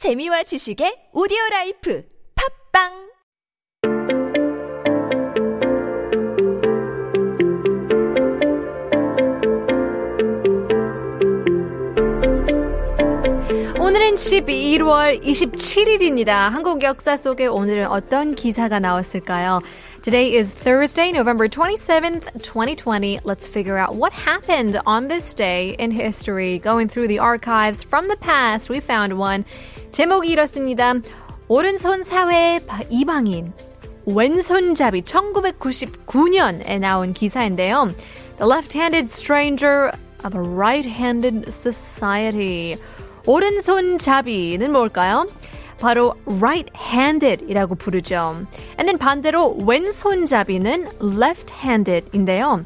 재미와 지식의 오디오 라이프 팝빵 오늘은 11월 27일입니다. 한국 역사 속에 오늘은 어떤 기사가 나왔을까요? Today is Thursday, November 27th, 2020. Let's figure out what happened on this day in history. Going through the archives from the past, we found one. 제목이 이렇습니다. 오른손 사회 이방인 왼손잡이 1999년에 나온 기사인데요. The left-handed stranger of a right-handed society. 오른손잡이는 뭘까요? 바로 right-handed이라고 부르죠. And then 반대로 왼손잡이는 left-handed인데요.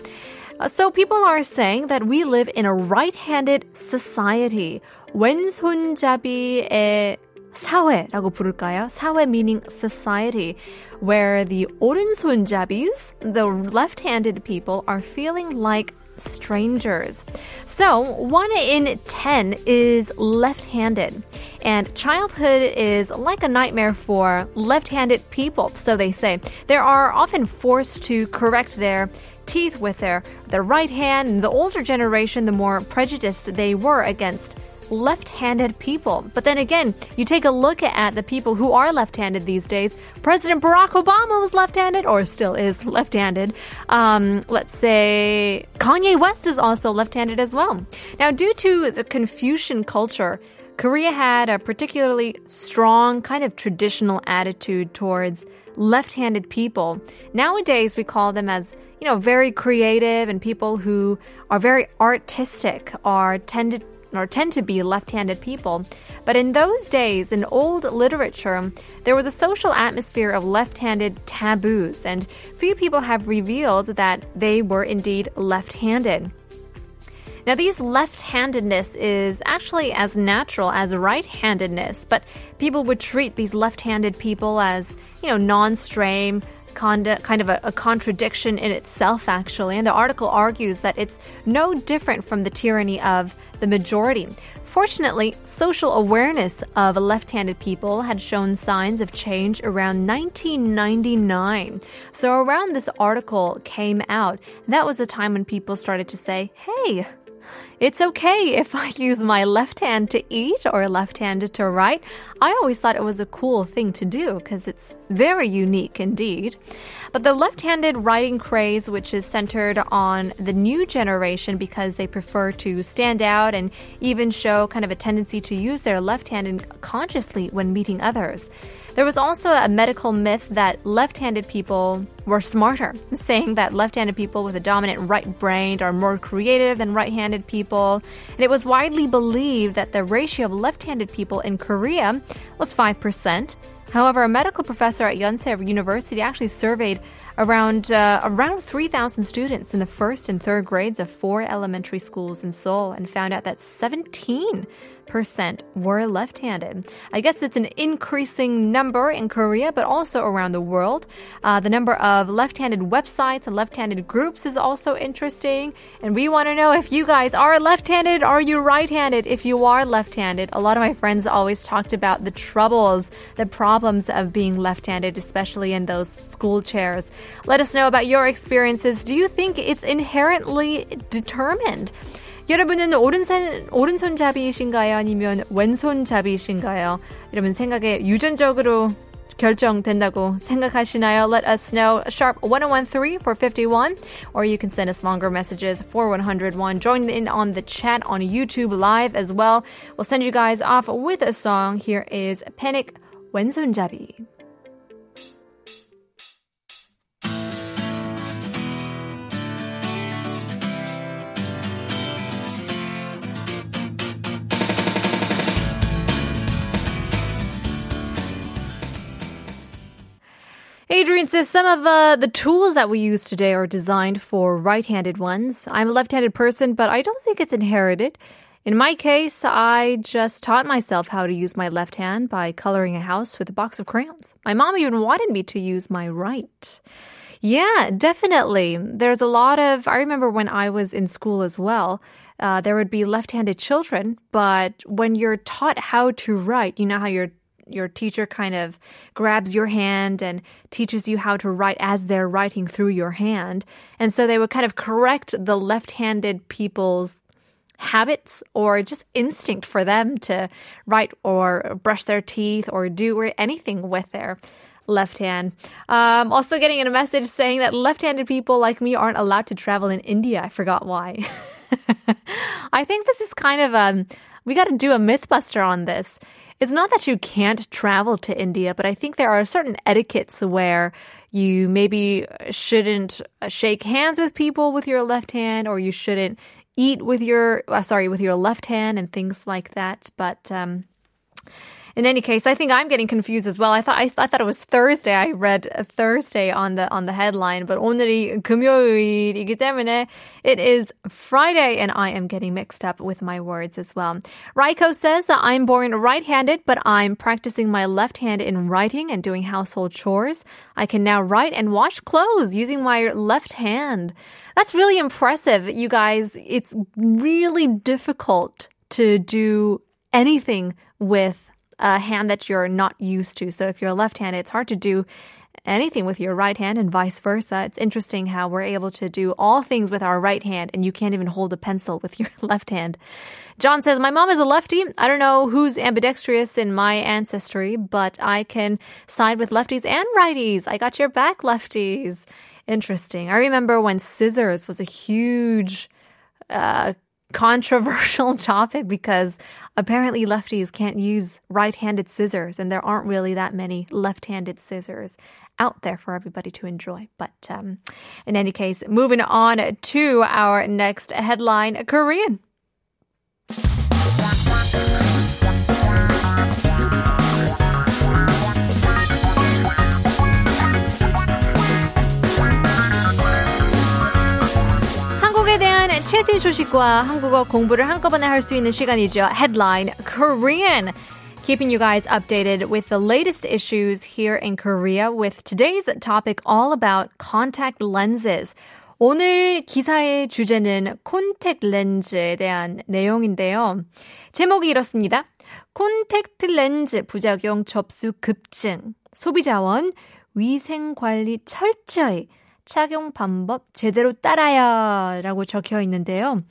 So people are saying that we live in a right-handed society. 왼손잡이의 사회라고 부를까요? 사회 meaning society, where the 오른손잡이s, the left-handed people, are feeling like strangers. So, one in 10 is left handed. And childhood is like a nightmare for left handed people, so they say. They are often forced to correct their teeth with their, their right hand. And the older generation, the more prejudiced they were against left handed people. But then again, you take a look at the people who are left handed these days. President Barack Obama was left handed, or still is left handed. Um, let's say Kanye West is also left handed as well. Now, due to the Confucian culture, Korea had a particularly strong kind of traditional attitude towards left-handed people. Nowadays we call them as, you know, very creative and people who are very artistic are tended or tend to be left handed people. But in those days, in old literature, there was a social atmosphere of left handed taboos, and few people have revealed that they were indeed left handed. Now, these left handedness is actually as natural as right handedness, but people would treat these left handed people as, you know, non stream, kind of a, a, contradiction in itself, actually. And the article argues that it's no different from the tyranny of the majority. Fortunately, social awareness of left handed people had shown signs of change around 1999. So, around this article came out, that was the time when people started to say, hey, it's okay if I use my left hand to eat or left hand to write. I always thought it was a cool thing to do because it's very unique indeed. But the left handed writing craze, which is centered on the new generation because they prefer to stand out and even show kind of a tendency to use their left hand consciously when meeting others. There was also a medical myth that left handed people were smarter, saying that left handed people with a dominant right brain are more creative than right handed people. And it was widely believed that the ratio of left handed people in Korea was 5%. However, a medical professor at Yonsei University actually surveyed around uh, around 3,000 students in the first and third grades of four elementary schools in Seoul and found out that 17 percent were left handed. I guess it's an increasing number in Korea, but also around the world. Uh, the number of left handed websites and left handed groups is also interesting. And we want to know if you guys are left handed, are you right handed? If you are left handed, a lot of my friends always talked about the troubles, the problems of being left handed, especially in those school chairs. Let us know about your experiences. Do you think it's inherently determined? 여러분은 오른손, 오른손잡이이신가요? 아니면 왼손잡이이신가요? 여러분 생각에 유전적으로 결정된다고 생각하시나요? Let us know. Sharp 1013 for 51. Or you can send us longer messages for 101. Join in on the chat on YouTube live as well. We'll send you guys off with a song. Here is Panic 왼손잡이. Adrian says some of uh, the tools that we use today are designed for right handed ones. I'm a left handed person, but I don't think it's inherited. In my case, I just taught myself how to use my left hand by coloring a house with a box of crayons. My mom even wanted me to use my right. Yeah, definitely. There's a lot of, I remember when I was in school as well, uh, there would be left-handed children, but when you're taught how to write, you know how your your teacher kind of grabs your hand and teaches you how to write as they're writing through your hand. And so they would kind of correct the left-handed people's habits or just instinct for them to write or brush their teeth or do anything with their left hand. Um, also, getting in a message saying that left handed people like me aren't allowed to travel in India. I forgot why. I think this is kind of um, we got to do a mythbuster on this. It's not that you can't travel to India, but I think there are certain etiquettes where you maybe shouldn't shake hands with people with your left hand, or you shouldn't eat with your uh, sorry with your left hand and things like that. But um, in any case, I think I'm getting confused as well. I thought I, I thought it was Thursday. I read Thursday on the on the headline, but 오늘이 금요일이기 때문에 it is Friday, and I am getting mixed up with my words as well. Raiko says I'm born right-handed, but I'm practicing my left hand in writing and doing household chores. I can now write and wash clothes using my left hand. That's really impressive, you guys. It's really difficult to do anything with a hand that you're not used to. So if you're a left-handed, it's hard to do anything with your right hand and vice versa. It's interesting how we're able to do all things with our right hand and you can't even hold a pencil with your left hand. John says, My mom is a lefty. I don't know who's ambidextrous in my ancestry, but I can side with lefties and righties. I got your back, lefties. Interesting. I remember when scissors was a huge uh, controversial topic because apparently lefties can't use right handed scissors, and there aren't really that many left handed scissors out there for everybody to enjoy. But um, in any case, moving on to our next headline Korean. 최신 소식과 한국어 공부를 한꺼번에 할 수 있는 시간이죠. Headline Korean. Keeping you guys updated with the latest issues here in Korea with today's topic all about contact lenses. 오늘 기사의 주제는 콘택트 렌즈에 대한 내용인데요. 제목이 이렇습니다. 콘택트 렌즈 부작용 접수 급증. 소비자원 위생 관리 철저히 착용 방법 제대로 따라야 라고 적혀 있는데요.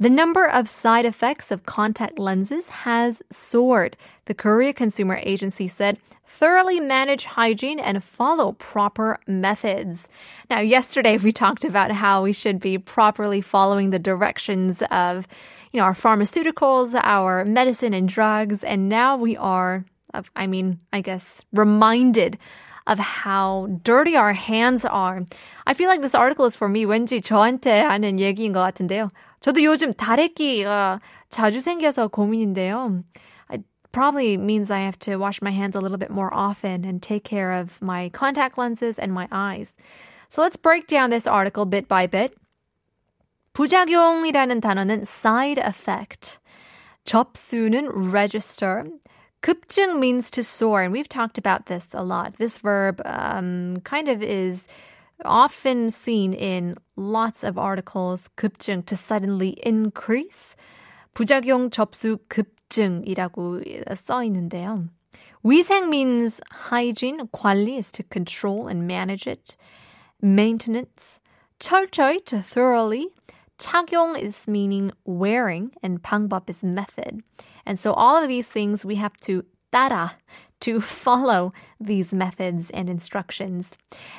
The number of side effects of contact lenses has soared, the Korea Consumer Agency said. Thoroughly manage hygiene and follow proper methods. Now, yesterday we talked about how we should be properly following the directions of, you know, our pharmaceuticals, our medicine and drugs, and now we are, I mean, I guess, reminded of how dirty our hands are. I feel like this article is for me. 왠지 저한테 하는 얘기인 것 같은데요. 저도 요즘 다래끼가 자주 생겨서 고민인데요. It probably means I have to wash my hands a little bit more often and take care of my contact lenses and my eyes. So let's break down this article bit by bit. 부작용이라는 단어는 side effect. 접수는 register. 급증 means to soar, and we've talked about this a lot. This verb um, kind of is often seen in lots of articles. 급증 to suddenly increase. 부작용 접수 급증이라고 써 있는데요. 위생 means hygiene, 관리 is to control and manage it. Maintenance, 철저히 to thoroughly. 착용 is meaning wearing, and 방법 is method. And so all of these things we have to 따라 to follow these methods and instructions.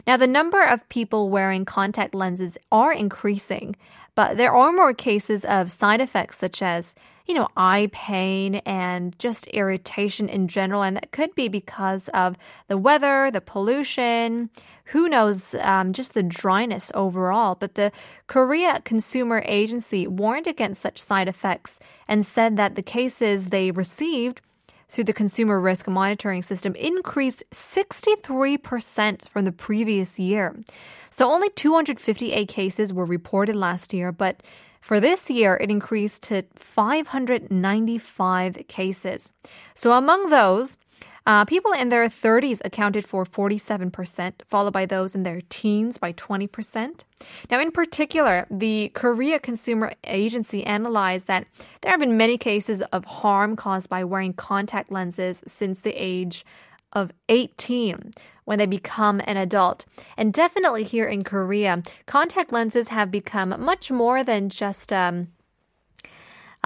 Now, the number of people wearing contact lenses are increasing, but there are more cases of side effects such as, you know, eye pain and just irritation in general. And that could be because of the weather, the pollution, who knows, um, just the dryness overall. But the Korea Consumer Agency warned against such side effects and said that the cases they received through the consumer risk monitoring system increased 63% from the previous year. So only 258 cases were reported last year, but for this year, it increased to 595 cases. So among those, Uh, people in their 30s accounted for 47%, followed by those in their teens by 20%. Now, in particular, the Korea Consumer Agency analyzed that there have been many cases of harm caused by wearing contact lenses since the age of 18 when they become an adult. And definitely here in Korea, contact lenses have become much more than just um,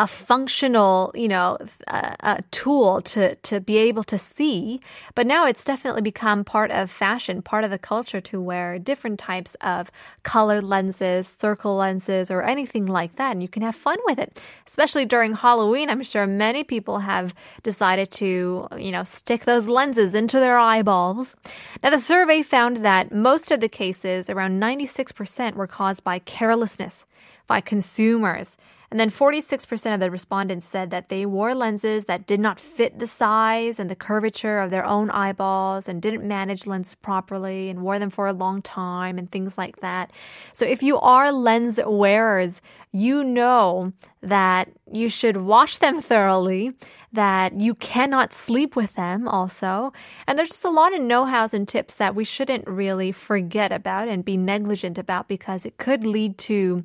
a functional, you know, a, a tool to, to be able to see. But now it's definitely become part of fashion, part of the culture to wear different types of colored lenses, circle lenses, or anything like that. And you can have fun with it, especially during Halloween. I'm sure many people have decided to, you know, stick those lenses into their eyeballs. Now, the survey found that most of the cases, around 96%, were caused by carelessness by consumers. And then 46% of the respondents said that they wore lenses that did not fit the size and the curvature of their own eyeballs and didn't manage lenses properly and wore them for a long time and things like that. So if you are lens wearers, you know that you should wash them thoroughly, that you cannot sleep with them also. And there's just a lot of know-hows and tips that we shouldn't really forget about and be negligent about because it could lead to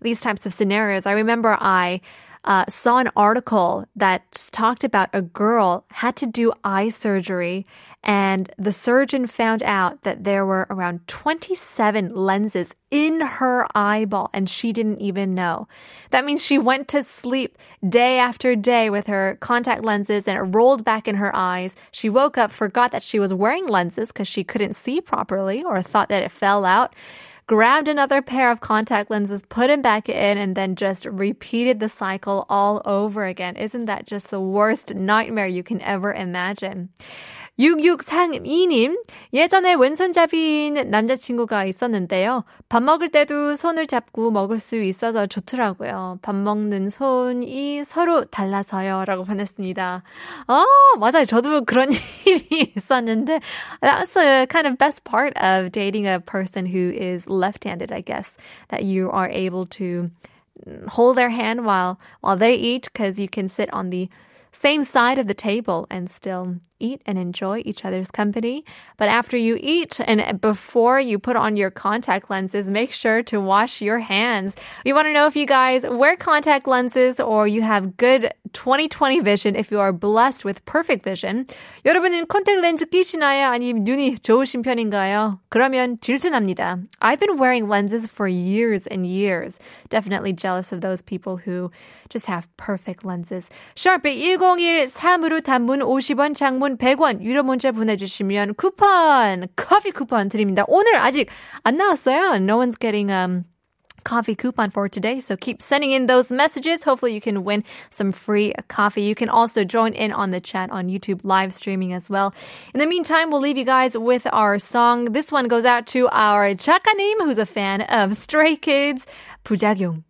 these types of scenarios. I remember I uh, saw an article that talked about a girl had to do eye surgery and the surgeon found out that there were around 27 lenses in her eyeball and she didn't even know. That means she went to sleep day after day with her contact lenses and it rolled back in her eyes. She woke up, forgot that she was wearing lenses because she couldn't see properly or thought that it fell out grabbed another pair of contact lenses, put them back in, and then just repeated the cycle all over again. Isn't that just the worst nightmare you can ever imagine? 6632님, 예전에 왼손잡이인 남자친구가 있었는데요. 밥 먹을 때도 손을 잡고 먹을 수 있어서 좋더라고요. 밥 먹는 손이 서로 달라서요. 라고 보냈습니다. 어, 맞아요. 저도 그런 일이 있었는데, that's a kind of best part of dating a person who is left-handed, I guess, that you are able to hold their hand while, while they eat because you can sit on the same side of the table and still eat and enjoy each other's company. But after you eat and before you put on your contact lenses, make sure to wash your hands. We want to know if you guys wear contact lenses or you have good 2020 vision if you are blessed with perfect vision. 여러분은 contact 렌즈 끼시나요? 아니면 눈이 좋으신 편인가요? 그러면 질투납니다. I've been wearing lenses for years and years. Definitely jealous of those people who just have perfect lenses. Sharp 1013으로 단문 50원, 장문 100원 유료 문자 보내주시면 쿠폰, 커피 쿠폰 드립니다. 오늘 아직 안 나왔어요. No one's getting um coffee coupon for today. So keep sending in those messages. Hopefully you can win some free coffee. You can also join in on the chat on YouTube live streaming as well. In the meantime, we'll leave you guys with our song. This one goes out to our Chakanim, who's a fan of Stray Kids, 부작용.